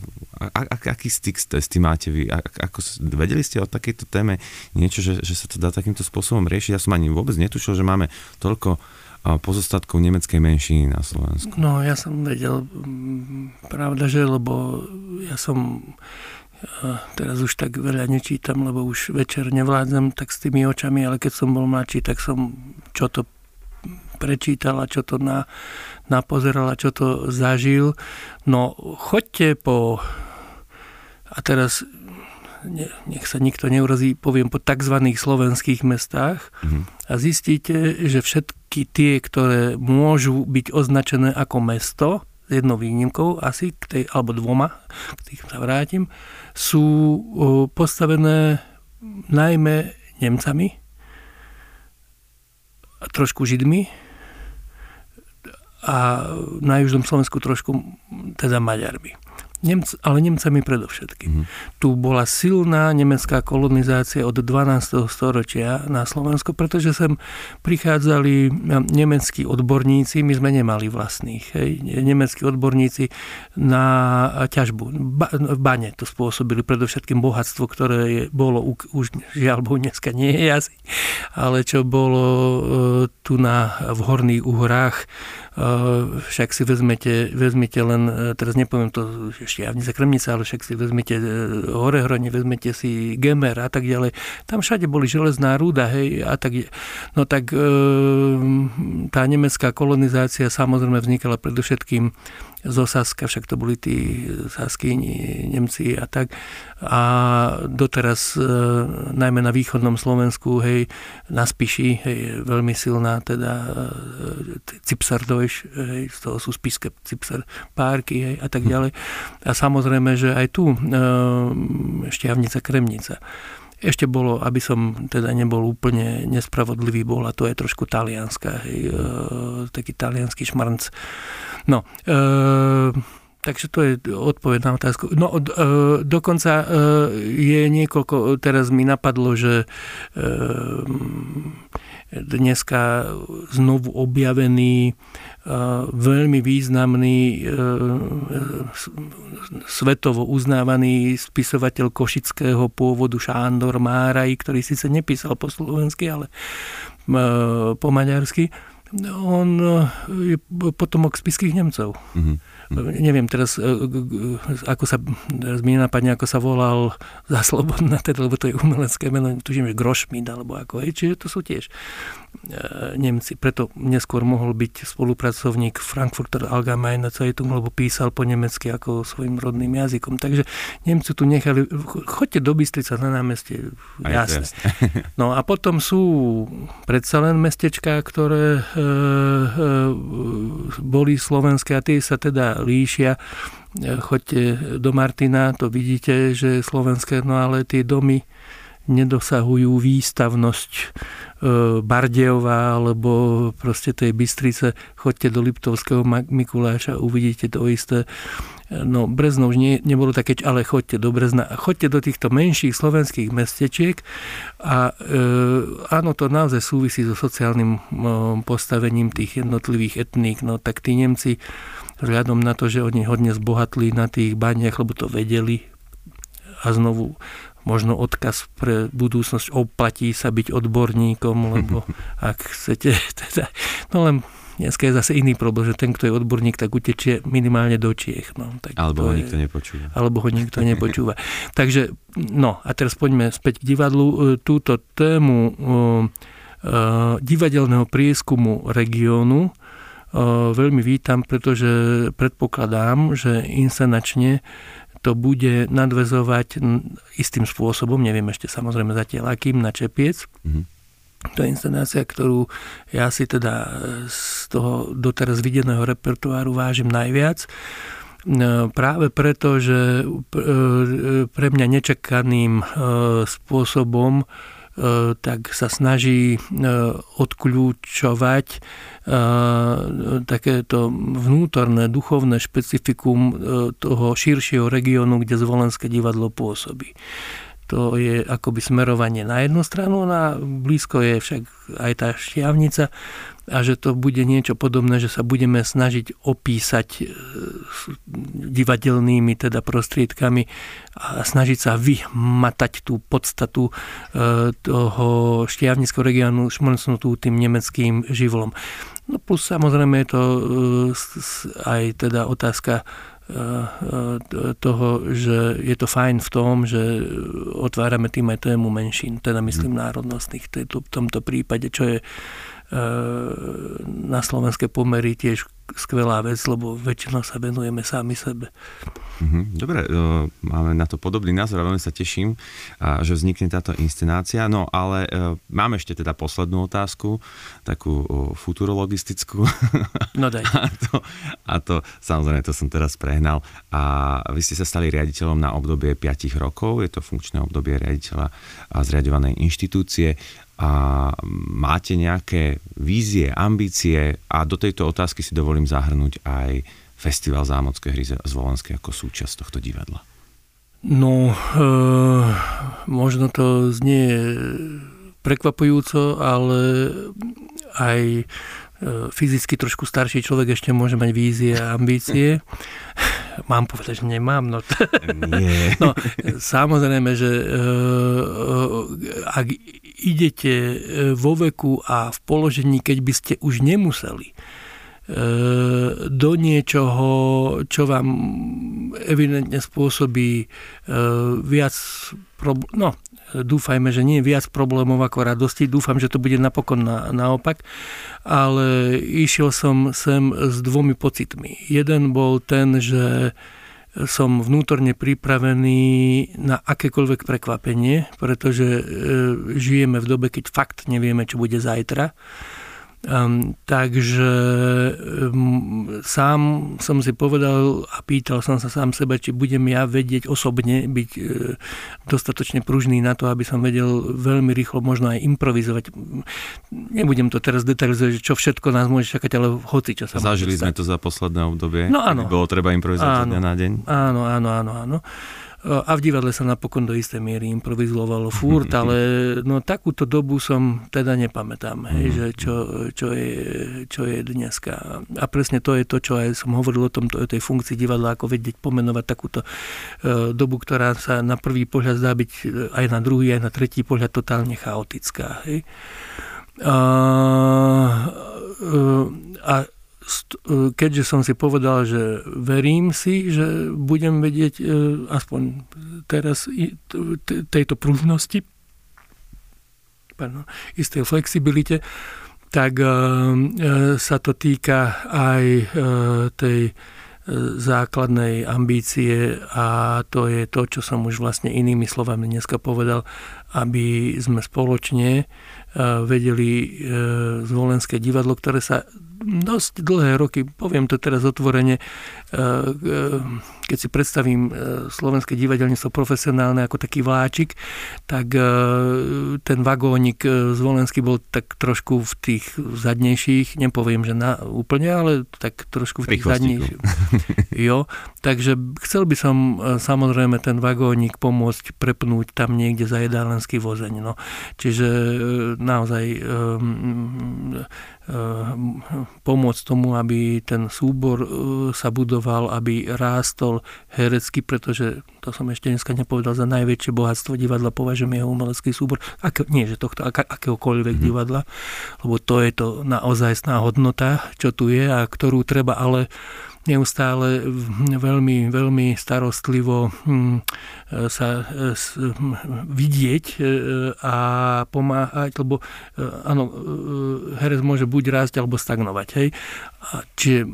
a, a, aký styk s tým máte vy? A, ako, vedeli ste o takejto téme niečo, že, že sa to dá takýmto spôsobom riešiť? Ja som ani vôbec netušil, že máme toľko pozostatkov nemeckej menšiny na Slovensku. No, ja som vedel, pravda, že, lebo ja som teraz už tak veľa nečítam, lebo už večer nevládzem tak s tými očami, ale keď som bol mladší, tak som čo to prečítala, čo to na, napozerala, čo to zažil. No, choďte po... A teraz nech sa nikto neurazí, poviem po tzv. slovenských mestách mm-hmm. a zistíte, že všetky tie, ktoré môžu byť označené ako mesto, s jednou výnimkou asi, k tej, alebo dvoma, k tým sa vrátim, sú postavené najmä Nemcami, a trošku Židmi a na južnom Slovensku trošku teda Maďarmi. Nemc, ale Nemcami predovšetkým. Mm-hmm. Tu bola silná nemecká kolonizácia od 12. storočia na Slovensko, pretože sem prichádzali nemeckí odborníci, my sme nemali vlastných, hej, nemeckí odborníci na ťažbu. Ba, v bane to spôsobili predovšetkým bohatstvo, ktoré je, bolo už žiaľ Bohu dneska nie je asi, ale čo bolo e, tu na, v Horných Uhorách však si vezmete, vezmete len, e, teraz nepoviem to Štiavnica, Kremnica, ale však si vezmete e, Horehrone, vezmete si Gemer a tak ďalej. Tam všade boli železná rúda, hej, a tak, no tak tá nemecká kolonizácia samozrejme vznikala predovšetkým zo Saska, však to boli tí Sasky, Nemci a tak. A doteraz, e, najmä na východnom Slovensku, hej, na Spiši, hej, veľmi silná teda e, Cipsardojš, hej, z toho sú spiske Cipsar párky, hej, a tak ďalej. A samozrejme, že aj tu e, Šťavnica, Kremnica ešte bolo, aby som teda nebol úplne nespravodlivý, bola to je trošku talianska, hej, e, taký talianský šmrnc. No, e, Takže to je odpoveď na otázku. No, e, dokonca e, je niekoľko, teraz mi napadlo, že e, dneska znovu objavený veľmi významný svetovo uznávaný spisovateľ košického pôvodu Šándor Máraj, ktorý síce nepísal po slovensky, ale po maďarsky. On je potomok spiských Nemcov. Mm-hmm neviem teraz, e, ako sa, mi nenapadne, ako sa volal za Slobodná, teda, lebo to je umelecké meno, tužím, že Grošmid, alebo ako, hej, čiže to sú tiež e, Nemci. Preto neskôr mohol byť spolupracovník Frankfurter Allgemeine Zeitung, lebo písal po nemecky ako svojim rodným jazykom. Takže Nemci tu nechali, choďte do Bystrica na námestie, jasne. No a potom sú predsa len mestečka, ktoré e, e, boli slovenské a tie sa teda líšia. Choďte do Martina, to vidíte, že je slovenské, no ale tie domy nedosahujú výstavnosť e, Bardejova alebo proste tej Bystrice. Choďte do Liptovského Mikuláša, uvidíte to isté. No, Brezno už nie, nebolo také, ale choďte do Brezna. Choďte do týchto menších slovenských mestečiek a e, áno, to naozaj súvisí so sociálnym e, postavením tých jednotlivých etník. No tak tí Nemci vzhľadom na to, že oni hodne zbohatli na tých baniach, lebo to vedeli a znovu možno odkaz pre budúcnosť oplatí sa byť odborníkom, lebo ak chcete, teda, no len Dneska je zase iný problém, že ten, kto je odborník, tak utečie minimálne do Čiech. No, tak alebo ho je, nikto nepočúva. Alebo ho nikto nepočúva. Takže, no a teraz poďme späť k divadlu. E, túto tému uh, uh, divadelného prieskumu regiónu veľmi vítam, pretože predpokladám, že inscenačne to bude nadvezovať istým spôsobom, neviem ešte samozrejme zatiaľ akým, na Čepiec. Mm-hmm. To je inscenácia, ktorú ja si teda z toho doteraz videného repertoáru vážim najviac. E, práve preto, že e, pre mňa nečakaným e, spôsobom tak sa snaží odkľúčovať takéto vnútorné duchovné špecifikum toho širšieho regiónu, kde Zvolenské divadlo pôsobí. To je akoby smerovanie na jednu stranu, na blízko je však aj tá šťavnica a že to bude niečo podobné, že sa budeme snažiť opísať e, divadelnými teda prostriedkami a snažiť sa vymatať tú podstatu e, toho šťavnického regiónu šmrcnutú tým nemeckým živlom. No plus samozrejme je to e, aj teda otázka toho, že je to fajn v tom, že otvárame tým aj tému menšín, teda myslím národnostných v tomto prípade, čo je na slovenské pomery tiež skvelá vec, lebo väčšinou sa venujeme sami sebe. Mhm, dobre, máme na to podobný názor a veľmi sa teším, že vznikne táto inscenácia. No ale e, máme ešte teda poslednú otázku, takú futurologistickú. No daj. A to, a to, samozrejme, to som teraz prehnal. A vy ste sa stali riaditeľom na obdobie 5 rokov, je to funkčné obdobie riaditeľa a zriadovanej inštitúcie a máte nejaké vízie, ambície a do tejto otázky si dovolím zahrnúť aj Festival Zámodské hry z Volenské ako súčasť tohto divadla. No, e, možno to znie prekvapujúco, ale aj e, fyzicky trošku starší človek ešte môže mať vízie a ambície. Mám povedať, že nemám. No, Nie. no samozrejme, že e, ak idete e, vo veku a v položení, keď by ste už nemuseli e, do niečoho, čo vám evidentne spôsobí e, viac problémov, no dúfajme, že nie viac problémov ako radosti, dúfam, že to bude napokon na, naopak, ale išiel som sem s dvomi pocitmi. Jeden bol ten, že som vnútorne pripravený na akékoľvek prekvapenie, pretože e, žijeme v dobe, keď fakt nevieme, čo bude zajtra Um, takže um, sám som si povedal a pýtal som sa sám seba, či budem ja vedieť osobne byť e, dostatočne pružný na to, aby som vedel veľmi rýchlo možno aj improvizovať. Nebudem to teraz detailizovať, čo všetko nás môže čakať, ale hoci čo sa Zažili sme to za posledné obdobie. No áno. Bolo treba improvizovať áno, na deň. Áno, áno, áno, áno. A v divadle sa napokon do istej miery improvizovalo furt, ale no, takúto dobu som teda nepamätám, hej, že čo, čo, je, čo je dneska. A presne to je to, čo aj som hovoril o, tomto, o tej funkcii divadla, ako vedieť pomenovať takúto uh, dobu, ktorá sa na prvý pohľad zdá byť e, aj na druhý, aj na tretí pohľad totálne chaotická. Hej. A E, keďže som si povedal, že verím si, že budem vedieť e, aspoň teraz tejto pružnosti, pardon, istej flexibilite, tak e, sa to týka aj tej základnej ambície a to je to, čo som už vlastne inými slovami dneska povedal, aby sme spoločne vedeli zvolenské divadlo, ktoré sa dosť dlhé roky, poviem to teraz otvorene, keď si predstavím slovenské divadelníctvo profesionálne ako taký vláčik, tak ten vagónik z Volensky bol tak trošku v tých zadnejších, nepoviem, že na, úplne, ale tak trošku v tých zadnejších. Jo, takže chcel by som samozrejme ten vagónik pomôcť prepnúť tam niekde za jedálenský vozeň. No. Čiže naozaj um, um, pomôcť tomu, aby ten súbor uh, sa budoval, aby rástol herecky, pretože to som ešte dneska nepovedal, za najväčšie bohatstvo divadla považujem jeho umelecký súbor, ak, nie že tohto, ak, akéhokoľvek mm. divadla, lebo to je to naozajstná hodnota, čo tu je a ktorú treba ale neustále veľmi, veľmi starostlivo hm, sa hm, vidieť e, a pomáhať, lebo e, áno, e, herec môže buď rásť alebo stagnovať. Hej? A, čiže,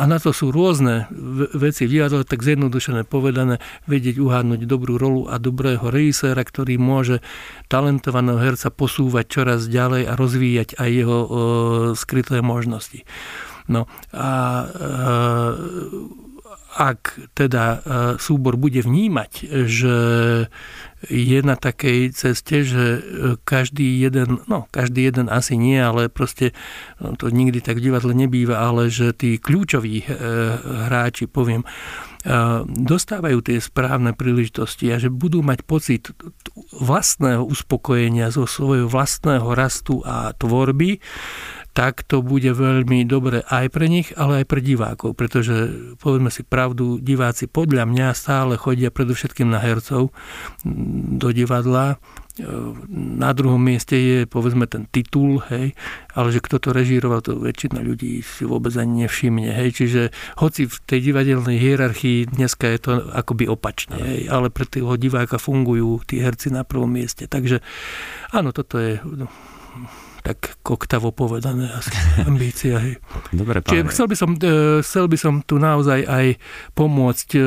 a na to sú rôzne veci v divadle, tak zjednodušené povedané, vedieť uhádnuť dobrú rolu a dobrého režiséra, ktorý môže talentovaného herca posúvať čoraz ďalej a rozvíjať aj jeho e, skryté možnosti. No a e, ak teda e, súbor bude vnímať, že je na takej ceste, že každý jeden, no každý jeden asi nie, ale proste no, to nikdy tak v divadle nebýva, ale že tí kľúčoví e, hráči, poviem, dostávajú tie správne príležitosti a že budú mať pocit vlastného uspokojenia zo svojho vlastného rastu a tvorby, tak to bude veľmi dobre aj pre nich, ale aj pre divákov, pretože povedzme si pravdu, diváci podľa mňa stále chodia predovšetkým na hercov do divadla. Na druhom mieste je povedzme ten titul, hej, ale že kto to režíroval, to väčšina ľudí si vôbec ani nevšimne. Hej. Čiže hoci v tej divadelnej hierarchii dneska je to akoby opačne, hej, ale pre toho diváka fungujú tí herci na prvom mieste. Takže áno, toto je no, tak koktavo povedané asi ambícia. Hej. Dobre, pán. Čiže chcel by, som, e, chcel by som tu naozaj aj pomôcť, e,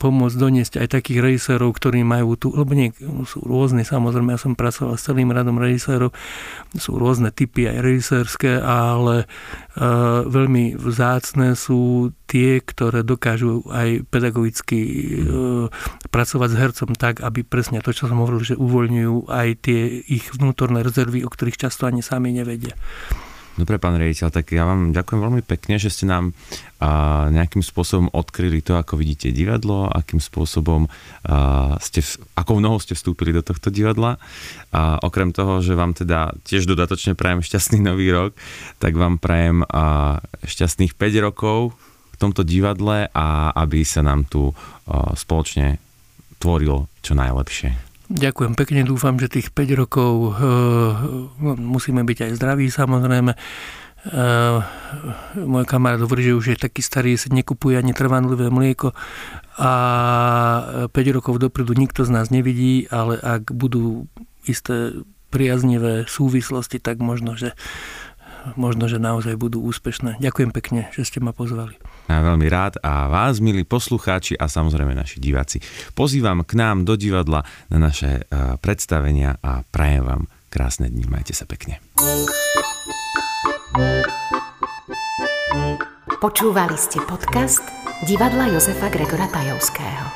pomôcť doniesť aj takých režisérov, ktorí majú tu, lebo nie, sú rôzne, samozrejme, ja som pracoval s celým radom režisérov, sú rôzne typy aj režisérske, ale e, veľmi vzácne sú tie, ktoré dokážu aj pedagogicky pracovať s hercom tak, aby presne to, čo som hovoril, že uvoľňujú aj tie ich vnútorné rezervy, o ktorých často to ani sami nevedia. Dobre, pán riaditeľ, tak ja vám ďakujem veľmi pekne, že ste nám a, nejakým spôsobom odkryli to, ako vidíte divadlo, akým spôsobom a, ste, akou nohou ste vstúpili do tohto divadla. A okrem toho, že vám teda tiež dodatočne prajem šťastný nový rok, tak vám prajem a, šťastných 5 rokov tomto divadle a aby sa nám tu spoločne tvorilo čo najlepšie. Ďakujem pekne, dúfam, že tých 5 rokov e, musíme byť aj zdraví samozrejme. E, môj kamarát hovorí, že už je taký starý, sa nekupuje ani trvanlivé mlieko a 5 rokov dopredu nikto z nás nevidí, ale ak budú isté priaznivé súvislosti, tak možno, že možno, že naozaj budú úspešné. Ďakujem pekne, že ste ma pozvali. Ja veľmi rád a vás, milí poslucháči a samozrejme naši diváci, pozývam k nám do divadla na naše e, predstavenia a prajem vám krásne dni. Majte sa pekne. Počúvali ste podcast divadla Jozefa Gregora Tajovského.